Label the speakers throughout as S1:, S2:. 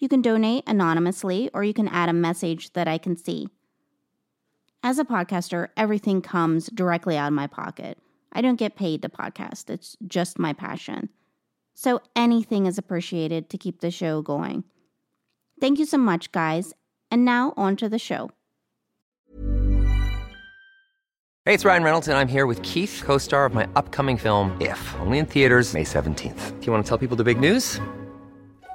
S1: You can donate anonymously or you can add a message that I can see. As a podcaster, everything comes directly out of my pocket. I don't get paid to podcast, it's just my passion. So anything is appreciated to keep the show going. Thank you so much, guys. And now on to the show.
S2: Hey, it's Ryan Reynolds, and I'm here with Keith, co star of my upcoming film, If, only in theaters, May 17th. Do you want to tell people the big news?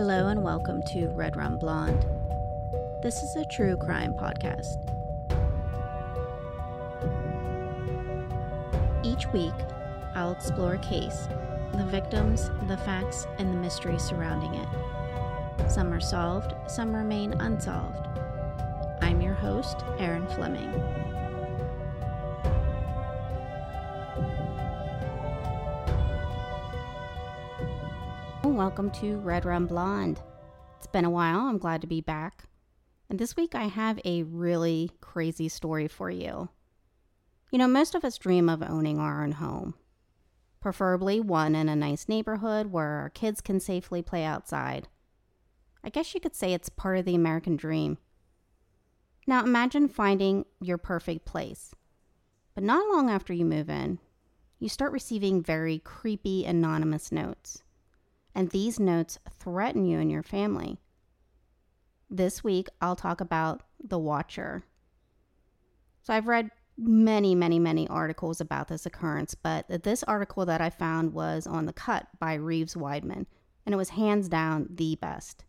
S1: Hello and welcome to Red Rum Blonde. This is a true crime podcast. Each week, I'll explore a case, the victims, the facts, and the mystery surrounding it. Some are solved, some remain unsolved. I'm your host, Erin Fleming. Welcome to Red Rum Blonde. It's been a while. I'm glad to be back. And this week I have a really crazy story for you. You know, most of us dream of owning our own home, preferably one in a nice neighborhood where our kids can safely play outside. I guess you could say it's part of the American dream. Now imagine finding your perfect place. But not long after you move in, you start receiving very creepy anonymous notes and these notes threaten you and your family. This week, I'll talk about The Watcher. So, I've read many, many, many articles about this occurrence, but this article that I found was on The Cut by Reeves Wiedeman, and it was hands down the best.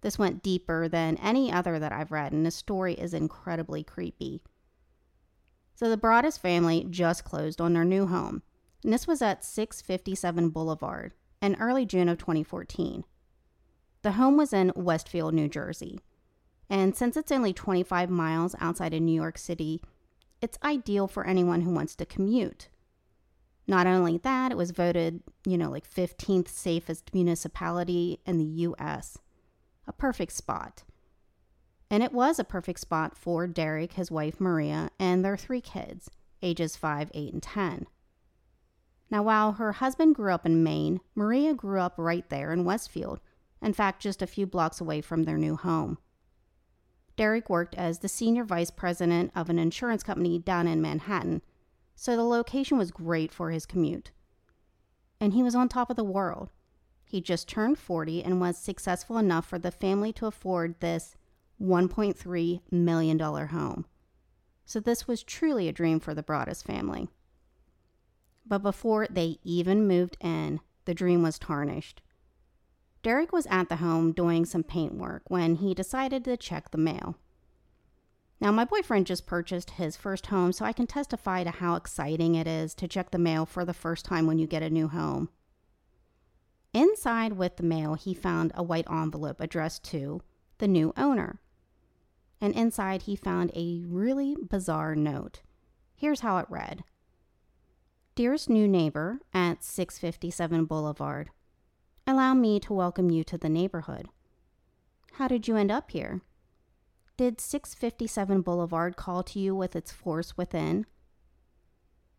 S1: This went deeper than any other that I've read, and the story is incredibly creepy. So, the Broaddus family just closed on their new home, and this was at 657 Boulevard in early June of 2014. The home was in Westfield, New Jersey. And since it's only 25 miles outside of New York City, it's ideal for anyone who wants to commute. Not only that, it was voted, you know, like 15th safest municipality in the US. A perfect spot. And it was a perfect spot for Derek, his wife Maria, and their three kids, ages 5, 8, and 10. Now, while her husband grew up in Maine, Maria grew up right there in Westfield, in fact, just a few blocks away from their new home. Derek worked as the senior vice president of an insurance company down in Manhattan, so the location was great for his commute. And he was on top of the world. He just turned 40 and was successful enough for the family to afford this $1.3 million home. So this was truly a dream for the Broaddus family. But before they even moved in, the dream was tarnished. Derek was at the home doing some paint work when he decided to check the mail. Now, my boyfriend just purchased his first home, so I can testify to how exciting it is to check the mail for the first time when you get a new home. Inside with the mail, he found a white envelope addressed to the new owner. And inside, he found a really bizarre note. Here's how it read Dearest new neighbor at 657 Boulevard, allow me to welcome you to the neighborhood. How did you end up here? Did 657 Boulevard call to you with its force within?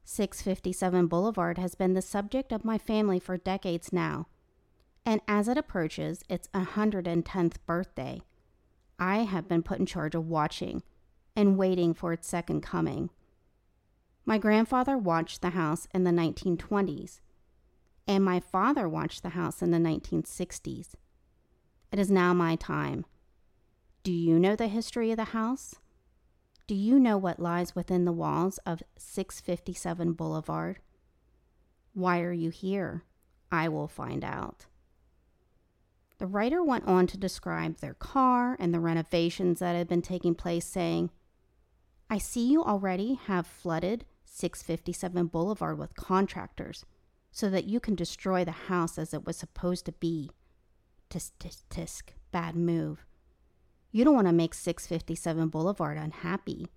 S1: 657 Boulevard has been the subject of my family for decades now, and as it approaches its 110th birthday, I have been put in charge of watching and waiting for its second coming. My grandfather watched the house in the 1920s, and my father watched the house in the 1960s. It is now my time. Do you know the history of the house? Do you know what lies within the walls of 657 Boulevard? Why are you here? I will find out. The writer went on to describe their car and the renovations that had been taking place, saying, I see you already have flooded 657 Boulevard with contractors so that you can destroy the house as it was supposed to be. Tisk, tisk, tisk. Bad move. You don't want to make 657 Boulevard unhappy.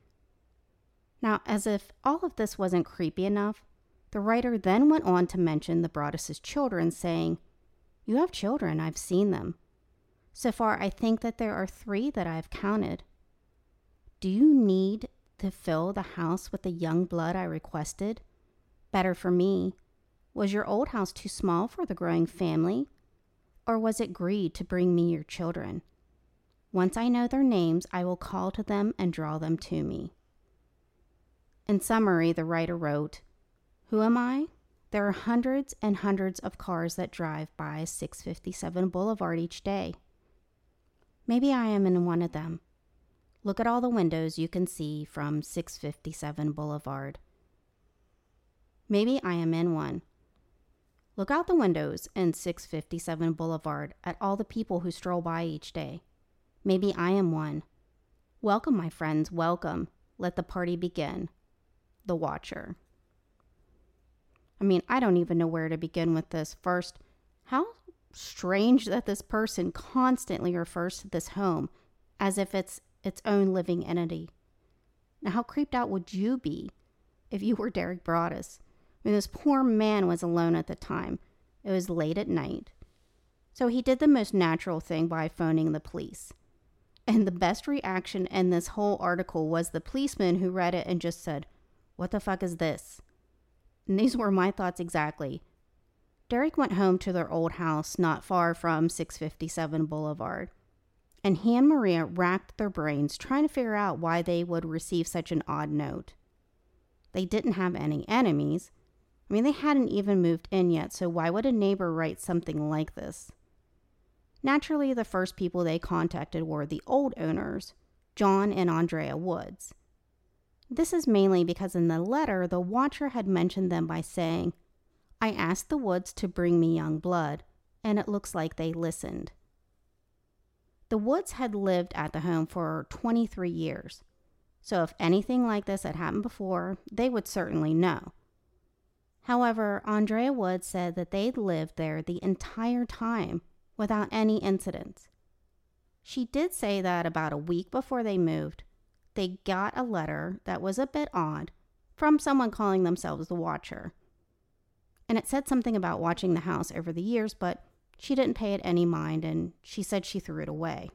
S1: Now, as if all of this wasn't creepy enough, the writer then went on to mention the Broaddus's children, saying, You have children, I've seen them. So far, I think that there are three that I've counted. Do you need to fill the house with the young blood I requested? Better for me. Was your old house too small for the growing family? Or was it greed to bring me your children? Once I know their names, I will call to them and draw them to me. In summary, the writer wrote Who am I? There are hundreds and hundreds of cars that drive by 657 Boulevard each day. Maybe I am in one of them. Look at all the windows you can see from 657 Boulevard. Maybe I am in one. Look out the windows in 657 Boulevard at all the people who stroll by each day. Maybe I am one. Welcome, my friends, welcome. Let the party begin. The Watcher. I mean, I don't even know where to begin with this. First, how strange that this person constantly refers to this home as if it's its own living entity. Now, how creeped out would you be if you were Derek Broaddus? I mean, this poor man was alone at the time. It was late at night. So he did the most natural thing by phoning the police. And the best reaction in this whole article was the policeman who read it and just said, What the fuck is this? And these were my thoughts exactly. Derek went home to their old house not far from 657 Boulevard and he and Maria racked their brains trying to figure out why they would receive such an odd note. They didn't have any enemies. I mean, they hadn't even moved in yet, so why would a neighbor write something like this? Naturally, the first people they contacted were the old owners, John and Andrea Woods. This is mainly because in the letter, the watcher had mentioned them by saying, I asked the Woods to bring me young blood, and it looks like they listened. The Woods had lived at the home for 23 years, so if anything like this had happened before, they would certainly know. However, Andrea Woods said that they'd lived there the entire time without any incidents. She did say that about a week before they moved, they got a letter that was a bit odd from someone calling themselves the Watcher. And it said something about watching the house over the years, but she didn't pay it any mind and she said she threw it away.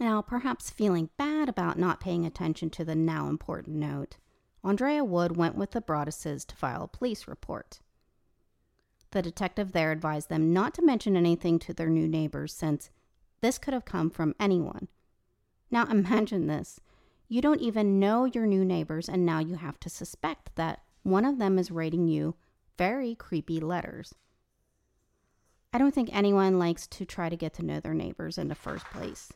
S1: Now, perhaps feeling bad about not paying attention to the now important note, Andrea Wood went with the Broadduses to file a police report. The detective there advised them not to mention anything to their new neighbors since this could have come from anyone. Now, imagine this. You don't even know your new neighbors, and now you have to suspect that one of them is writing you very creepy letters. I don't think anyone likes to try to get to know their neighbors in the first place.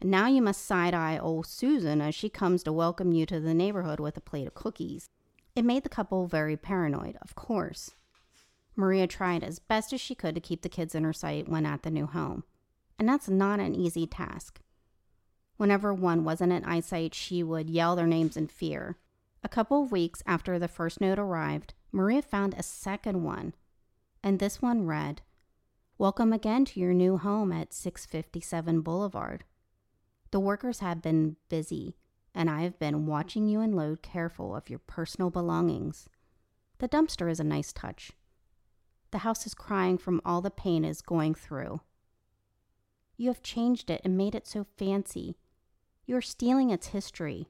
S1: And now you must side eye old Susan as she comes to welcome you to the neighborhood with a plate of cookies. It made the couple very paranoid, of course. Maria tried as best as she could to keep the kids in her sight when at the new home, and that's not an easy task. Whenever one wasn't in eyesight, she would yell their names in fear. A couple of weeks after the first note arrived, Maria found a second one, and this one read, Welcome again to your new home at 657 Boulevard. The workers have been busy, and I have been watching you unload careful of your personal belongings. The dumpster is a nice touch. The house is crying from all the pain is going through. You have changed it and made it so fancy. You are stealing its history.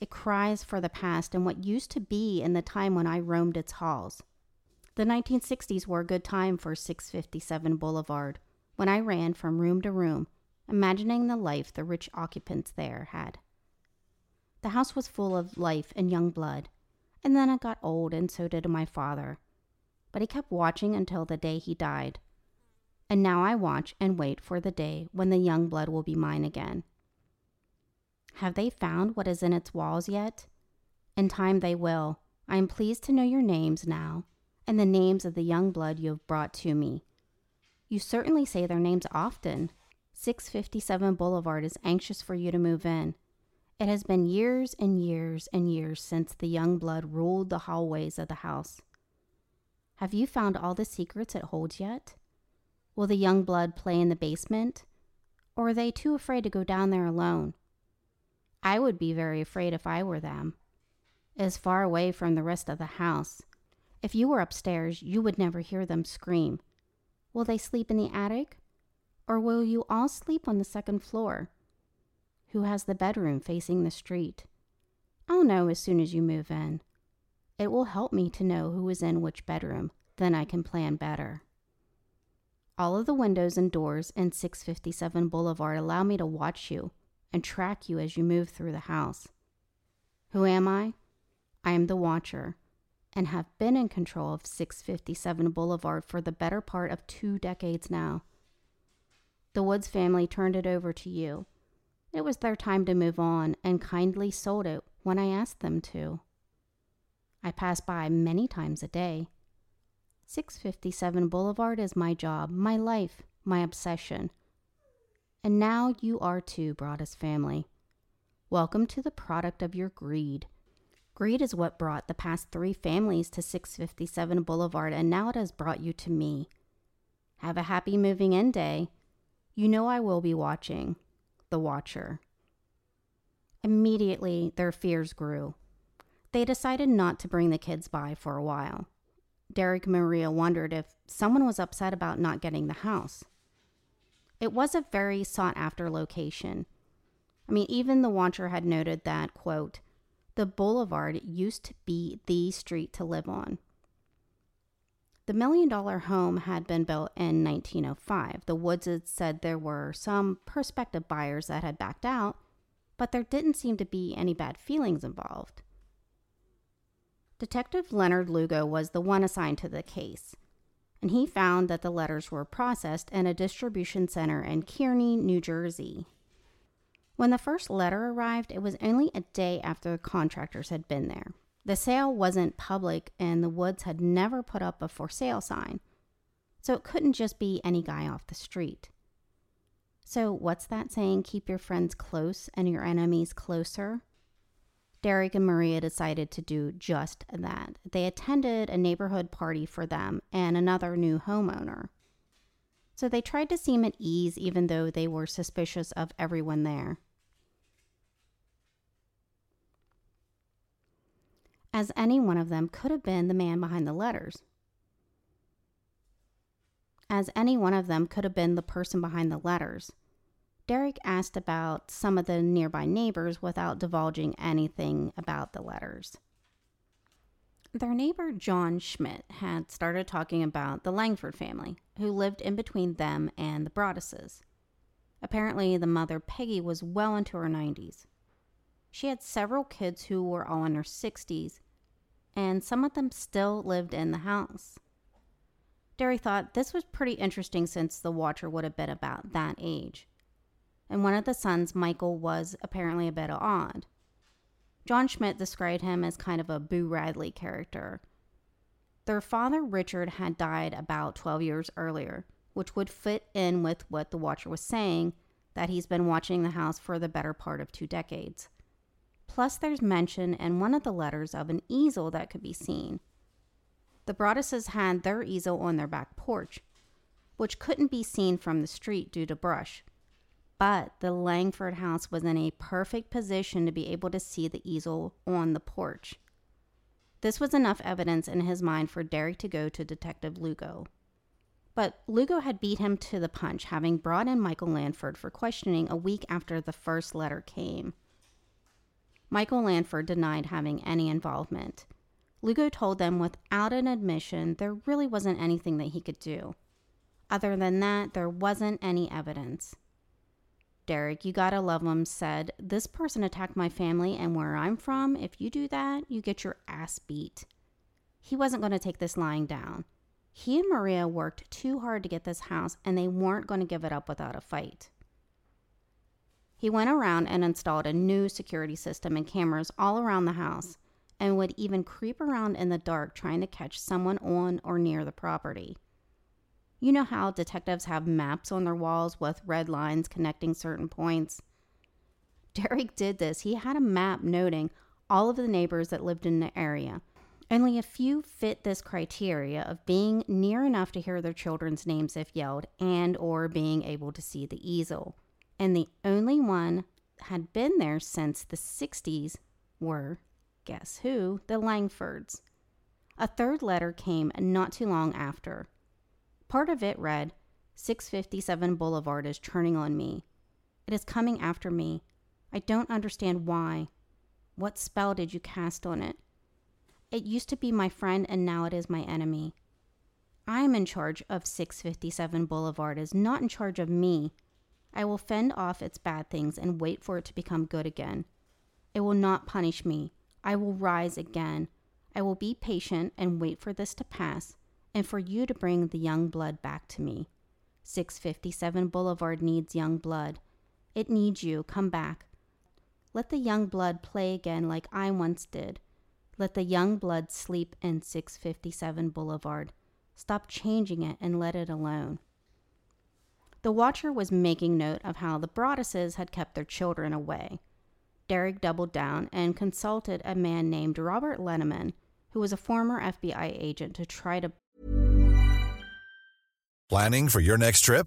S1: It cries for the past and what used to be in the time when I roamed its halls. The 1960s were a good time for 657 Boulevard, when I ran from room to room, imagining the life the rich occupants there had. The house was full of life and young blood, and then it got old, and so did my father. But he kept watching until the day he died. And now I watch and wait for the day when the young blood will be mine again. Have they found what is in its walls yet? In time they will. I am pleased to know your names now, and the names of the young blood you have brought to me. You certainly say their names often. 657 Boulevard is anxious for you to move in. It has been years and years and years since the young blood ruled the hallways of the house. Have you found all the secrets it holds yet? Will the young blood play in the basement? Or are they too afraid to go down there alone? I would be very afraid if I were them. It is far away from the rest of the house. If you were upstairs, you would never hear them scream. Will they sleep in the attic? Or will you all sleep on the second floor? Who has the bedroom facing the street? I'll know as soon as you move in. It will help me to know who is in which bedroom. Then I can plan better. All of the windows and doors in 657 Boulevard allow me to watch you and track you as you move through the house. Who am I? I am the watcher and have been in control of 657 Boulevard for the better part of two decades now. The Woods family turned it over to you. It was their time to move on and kindly sold it when I asked them to. I pass by many times a day. 657 Boulevard is my job, my life, my obsession. And now you are too, Broaddus family. Welcome to the product of your greed. Greed is what brought the past three families to 657 Boulevard, and now it has brought you to me. Have a happy moving in day. You know I will be watching. The Watcher. Immediately, their fears grew. They decided not to bring the kids by for a while. Derek Maria wondered if someone was upset about not getting the house. It was a very sought after location. I mean, even the watcher had noted that, quote, the boulevard used to be the street to live on. The million dollar home had been built in 1905. The Woods had said there were some prospective buyers that had backed out, but there didn't seem to be any bad feelings involved. Detective Leonard Lugo was the one assigned to the case and he found that the letters were processed in a distribution center in Kearny, New Jersey. When the first letter arrived, it was only a day after the contractors had been there. The sale wasn't public, and the Woods had never put up a for sale sign, so it couldn't just be any guy off the street. So, what's that saying? Keep your friends close and your enemies closer? Derek and Maria decided to do just that. They attended a neighborhood party for them and another new homeowner. So they tried to seem at ease even though they were suspicious of everyone there. As any one of them could have been the man behind the letters. As any one of them could have been the person behind the letters. Derek asked about some of the nearby neighbors without divulging anything about the letters. Their neighbor John Schmidt had started talking about the Langford family, who lived in between them and the Broadduses. Apparently, the mother, Peggy, was well into her 90s. She had several kids who were all in their 60s, and some of them still lived in the house. Derry thought this was pretty interesting since the watcher would have been about that age and one of the sons, Michael, was apparently a bit odd. John Schmidt described him as kind of a Boo Radley character. Their father, Richard, had died about 12 years earlier, which would fit in with what the watcher was saying that he's been watching the house for the better part of two decades. Plus, there's mention in one of the letters of an easel that could be seen. The Broadduses had their easel on their back porch, which couldn't be seen from the street due to brush, but the Langford house was in a perfect position to be able to see the easel on the porch. This was enough evidence in his mind for Derek to go to Detective Lugo. But Lugo had beat him to the punch, having brought in Michael Langford for questioning a week after the first letter came. Michael Langford denied having any involvement. Lugo told them without an admission there really wasn't anything that he could do. Other than that, there wasn't any evidence. Derek, you gotta love him, said, This person attacked my family, and where I'm from, if you do that, you get your ass beat. He wasn't to take this lying down. He and Maria worked too hard to get this house, and they weren't to give it up without a fight. He went around and installed a new security system and cameras all around the house, and would even creep around in the dark trying to catch someone on or near the property. You know how detectives have maps on their walls with red lines connecting certain points? Derek did this. He had a map noting all of the neighbors that lived in the area. Only a few fit this criteria of being near enough to hear their children's names if yelled and or being able to see the easel. And the only one had been there since the 60s were, guess who, the Langfords. A third letter came not too long after. Part of it read 657 Boulevard is turning on me. It is coming after me. I don't understand why. What spell did you cast on it? It used to be my friend and now it is my enemy. I am in charge of 657 Boulevard, is not in charge of me. I will fend off its bad things and wait for it to become good again. It will not punish me. I will rise again. I will be patient and wait for this to pass and for you to bring the young blood back to me. 657 Boulevard needs young blood. It needs you. Come back. Let the young blood play again like I once did. Let the young blood sleep in 657 Boulevard. Stop changing it and let it alone. The watcher was making note of how the Broadduses had kept their children away. Derek doubled down and consulted a man named Robert Lenehan, who was a former FBI agent, to try to
S3: Planning for your next trip?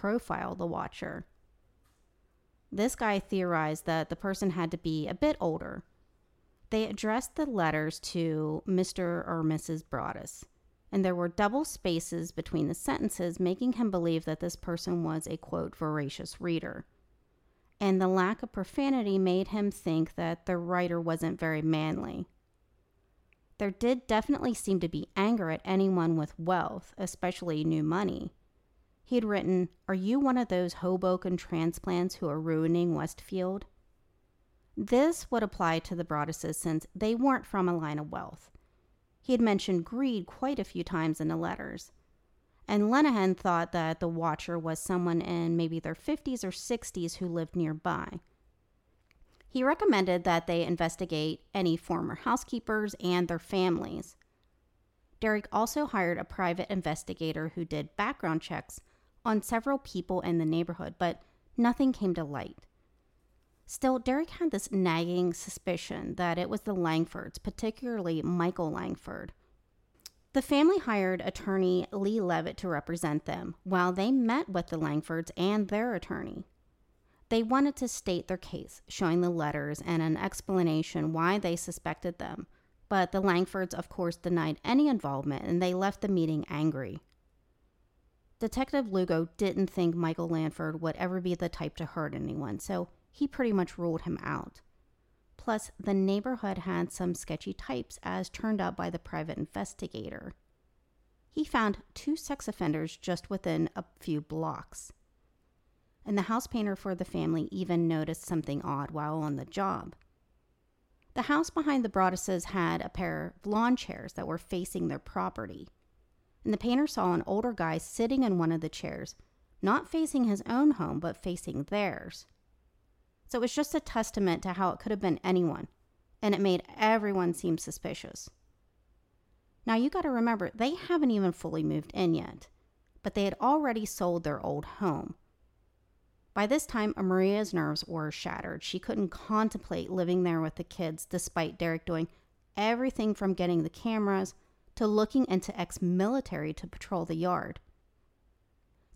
S1: Profile the watcher. This guy theorized that the person had to be a bit older. They addressed the letters to Mr. or Mrs. Broaddus, and there were double spaces between the sentences, making him believe that this person was a quote, voracious reader. And the lack of profanity made him think that the writer wasn't very manly. There did definitely seem to be anger at anyone with wealth, especially new money. He had written, Are you one of those Hoboken transplants who are ruining Westfield? This would apply to the Broadduses since they weren't from a line of wealth. He had mentioned greed quite a few times in the letters. And Lenehan thought that the watcher was someone in maybe their 50s or 60s who lived nearby. He recommended that they investigate any former housekeepers and their families. Derek also hired a private investigator who did background checks on several people in the neighborhood, but nothing came to light. Still, Derek had this nagging suspicion that it was the Langfords, particularly Michael Langford. The family hired attorney Lee Levitt to represent them while they met with the Langfords and their attorney. They wanted to state their case, showing the letters and an explanation why they suspected them, but the Langfords, of course, denied any involvement and they left the meeting angry. Detective Lugo didn't think Michael Langford would ever be the type to hurt anyone, so he pretty much ruled him out. Plus, the neighborhood had some sketchy types, as turned out by the private investigator. he found two sex offenders just within a few blocks. And the house painter for the family even noticed something odd while on the job. The house behind the Broadduses had a pair of lawn chairs that were facing their property. And the painter saw an older guy sitting in one of the chairs, not facing his own home, but facing theirs. So it was just a testament to how it could have been anyone, and it made everyone seem suspicious. Now you got to remember, they haven't even fully moved in yet, but they had already sold their old home. By this time, Maria's nerves were shattered. She couldn't contemplate living there with the kids, despite Derek doing everything from getting the cameras to looking into ex military to patrol the yard.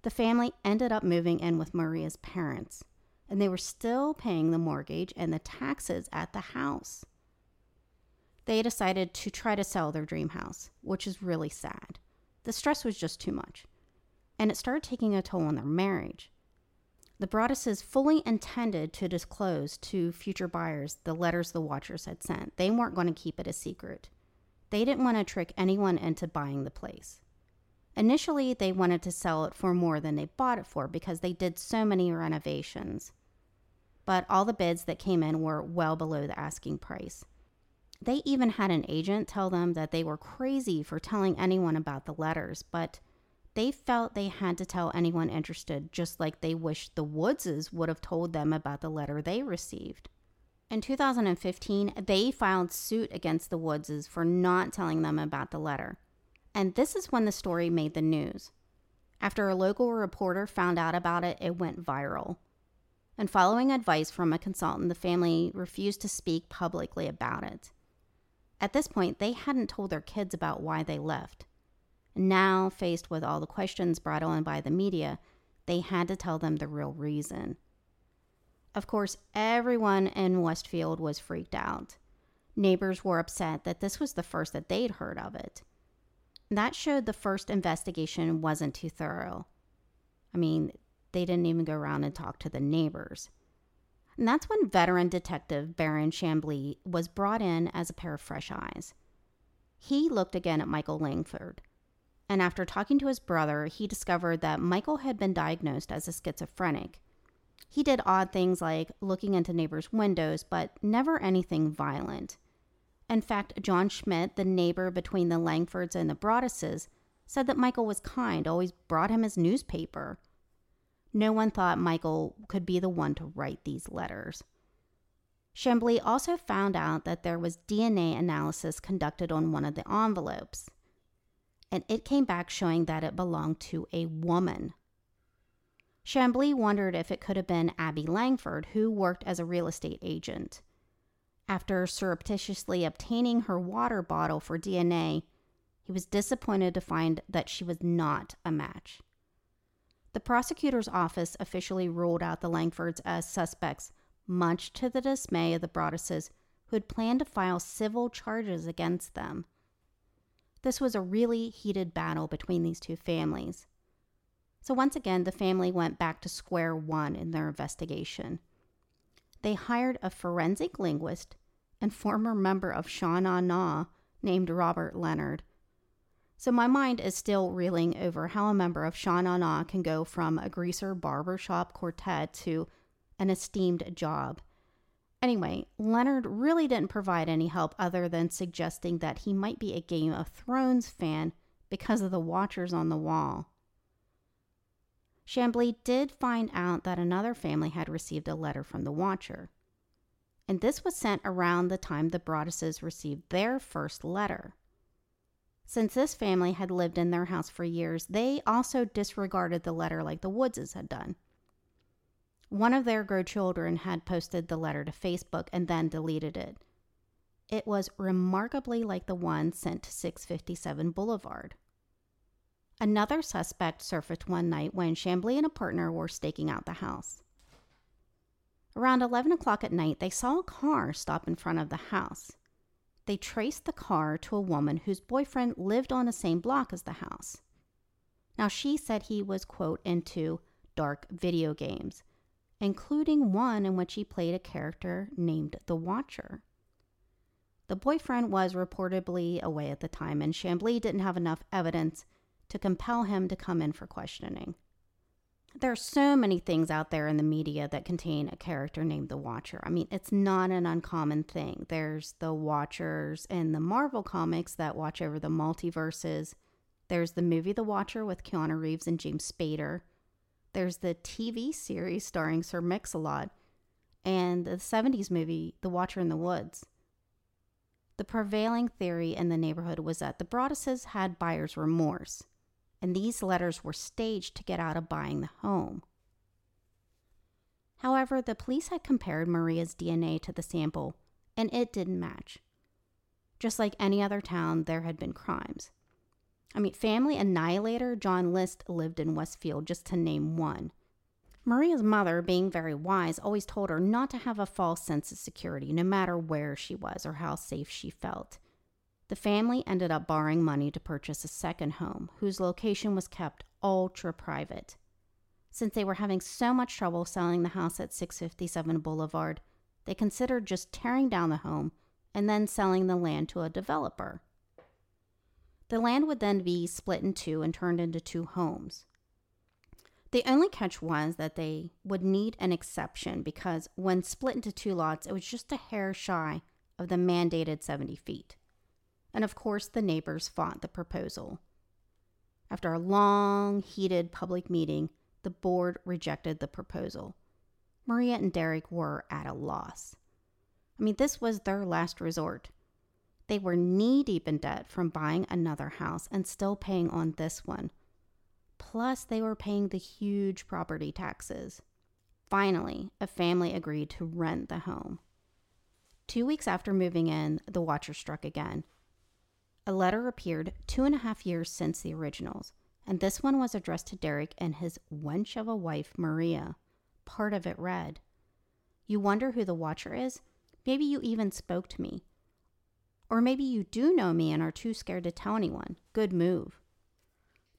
S1: The family ended up moving in with Maria's parents, and they were still paying the mortgage and the taxes at the house. They decided to try to sell their dream house, which is really sad. The stress was just too much, and it started taking a toll on their marriage. The Broadduses fully intended to disclose to future buyers the letters the Watchers had sent. They weren't going to keep it a secret. They didn't want to trick anyone into buying the place. Initially, they wanted to sell it for more than they bought it for because they did so many renovations. But all the bids that came in were well below the asking price. They even had an agent tell them that they were crazy for telling anyone about the letters, but they felt they had to tell anyone interested, just like they wished the Woodses would have told them about the letter they received. In 2015, they filed suit against the Woodses for not telling them about the letter. And this is when the story made the news. After a local reporter found out about it, it went viral. And following advice from a consultant, the family refused to speak publicly about it. At this point, they hadn't told their kids about why they left. Now, faced with all the questions brought on by the media, they had to tell them the real reason. Of course, everyone in Westfield was freaked out. Neighbors were upset that this was the first that they'd heard of it. That showed the first investigation wasn't too thorough. I mean, they didn't even go around and talk to the neighbors. And that's when veteran detective Baron Chamblee was brought in as a pair of fresh eyes. He looked again at Michael Langford and after talking to his brother, he discovered that Michael had been diagnosed as a schizophrenic. He did odd things like looking into neighbors' windows, but never anything violent. In fact, John Schmidt, the neighbor between the Langfords and the Broadduses, said that Michael was kind, always brought him his newspaper. No one thought Michael could be the one to write these letters. Chamblee also found out that there was DNA analysis conducted on one of the envelopes and it came back showing that it belonged to a woman. Chamblee wondered if it could have been Abby Langford, who worked as a real estate agent. After surreptitiously obtaining her water bottle for DNA, he was disappointed to find that she was not a match. The prosecutor's office officially ruled out the Langfords as suspects, much to the dismay of the Broadduses, who had planned to file civil charges against them. This was a really heated battle between these two families. So once again, the family went back to square one in their investigation. They hired a forensic linguist and former member of Sha Na Na named Robert Leonard. So my mind is still reeling over how a member of Sha Na Na can go from a greaser barbershop quartet to an esteemed job Anyway, Leonard really didn't provide any help other than suggesting that he might be a Game of Thrones fan because of the watchers on the wall. Chamblee did find out that another family had received a letter from the Watcher, and this was sent around the time the Broadduses received their first letter. Since this family had lived in their house for years, they also disregarded the letter like the Woodses had done. One of their grandchildren had posted the letter to Facebook and then deleted it. It was remarkably like the one sent to 657 Boulevard. Another suspect surfaced one night when Chamblee and a partner were staking out the house. Around 11 o'clock at night, they saw a car stop in front of the house. They traced the car to a woman whose boyfriend lived on the same block as the house. Now, she said he was, quote, into dark video games including one in which he played a character named the Watcher. The boyfriend was reportedly away at the time, and Chamblee didn't have enough evidence to compel him to come in for questioning. There are so many things out there in the media that contain a character named the Watcher. I mean, it's not an uncommon thing. There's the Watchers in the Marvel comics that watch over the multiverses. There's the movie The Watcher with Keanu Reeves and James Spader. There's the TV series starring Sir Mix-a-Lot and the 70s movie The Watcher in the Woods. The prevailing theory in the neighborhood was that the Broadduses had buyer's remorse and these letters were staged to get out of buying the home. However, the police had compared Maria's DNA to the sample, and it didn't match. Just like any other town, there had been crimes. I mean, family annihilator John List lived in Westfield, just to name one. Maria's mother, being very wise, always told her not to have a false sense of security, no matter where she was or how safe she felt. The family ended up borrowing money to purchase a second home, whose location was kept ultra private. Since they were having so much trouble selling the house at 657 Boulevard, they considered just tearing down the home and then selling the land to a developer. The land would then be split in two and turned into two homes. The only catch was that they would need an exception because when split into two lots, it was just a hair shy of the mandated 70 feet and of course the neighbors fought the proposal. After a long, heated public meeting, the board rejected the proposal. Maria and Derek were at a loss. I mean, this was their last resort. They were knee deep in debt from buying another house and still paying on this one. Plus, they were paying the huge property taxes. Finally, a family agreed to rent the home. Two weeks after moving in, the watcher struck again. A letter appeared two and a half years since the originals, and this one was addressed to Derek and his wench of a wife, Maria. Part of it read You wonder who the watcher is? Maybe you even spoke to me. Or maybe you do know me and are too scared to tell anyone. Good move.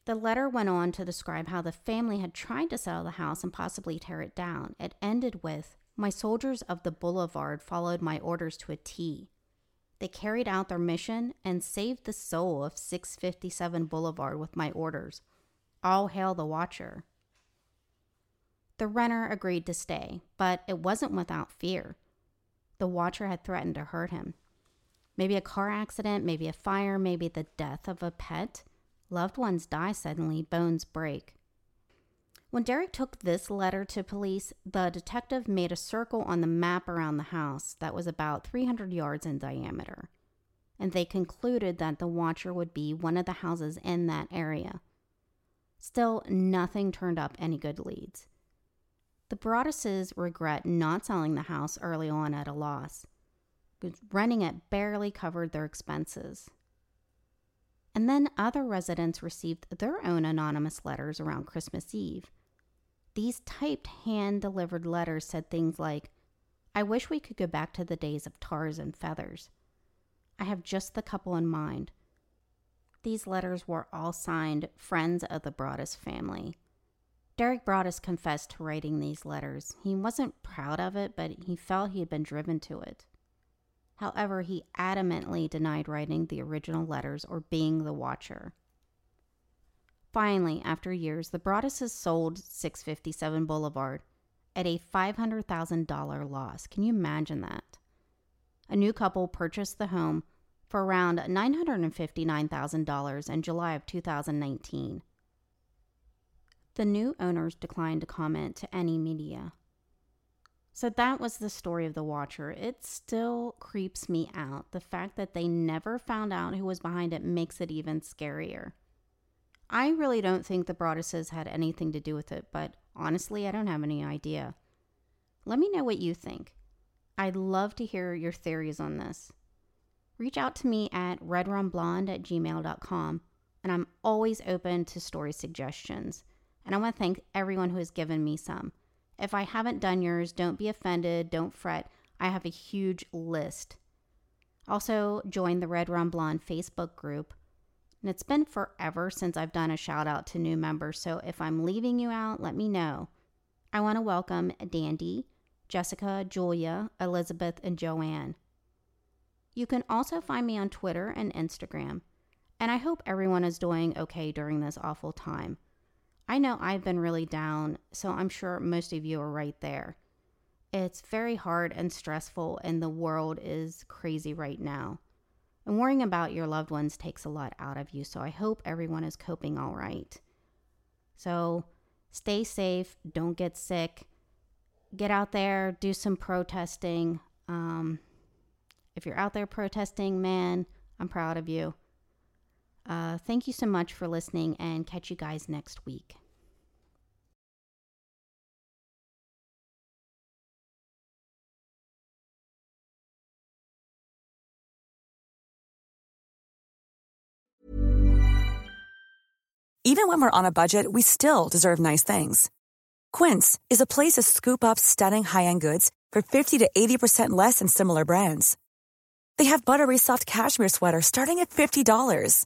S1: The letter went on to describe how the family had tried to sell the house and possibly tear it down. It ended with My soldiers of the boulevard followed my orders to a T. They carried out their mission and saved the soul of 657 Boulevard with my orders. All hail the Watcher. The renter agreed to stay, but it wasn't without fear. The Watcher had threatened to hurt him. Maybe a car accident, maybe a fire, maybe the death of a pet. Loved ones die suddenly, bones break. When Derek took this letter to police, the detective made a circle on the map around the house that was about 300 yards in diameter, and they concluded that the watcher would be one of the houses in that area. Still, nothing turned up any good leads. The Broadduses regret not selling the house early on at a loss, renting it barely covered their expenses. And then other residents received their own anonymous letters around Christmas Eve these typed hand delivered letters said things like, I wish we could go back to the days of tars and feathers. I have just the couple in mind. These letters were all signed Friends of the Broaddus family. Derek Broaddus confessed to writing these letters. He wasn't proud of it, but he felt he had been driven to it. However, he adamantly denied writing the original letters or being the watcher. Finally, after years, the Broadduses sold 657 Boulevard at a $500,000 loss. Can you imagine that? A new couple purchased the home for around $959,000 in July of 2019. The new owners declined to comment to any media. So that was the story of the Watcher. It still creeps me out. The fact that they never found out who was behind it makes it even scarier. I really don't think the Broadduses had anything to do with it, but honestly, I don't have any idea. Let me know what you think. I'd love to hear your theories on this. Reach out to me at redrumblonde at gmail.com, and I'm always open to story suggestions. And I want to thank everyone who has given me some. If I haven't done yours, don't be offended, don't fret. I have a huge list. Also, join the Red Rum Blonde Facebook group and it's been forever since I've done a shout out to new members, so if I'm leaving you out, let me know. I want to welcome Dandy, Jessica, Julia, Elizabeth, and Joanne. You can also find me on Twitter and Instagram And I hope everyone is doing okay during this awful time. I know I've been really down, so I'm sure most of you are right there. It's very hard and stressful, and the world is crazy right now. And worrying about your loved ones takes a lot out of you, so I hope everyone is coping all right. So stay safe, don't get sick, get out there, do some protesting. Um, if you're out there protesting, man, I'm proud of you. Uh, thank you so much for listening and catch you guys next week.
S4: Even when we're on a budget, we still deserve nice things. Quince is a place to scoop up stunning high end goods for 50 to 80% less than similar brands. They have buttery soft cashmere sweaters starting at $50,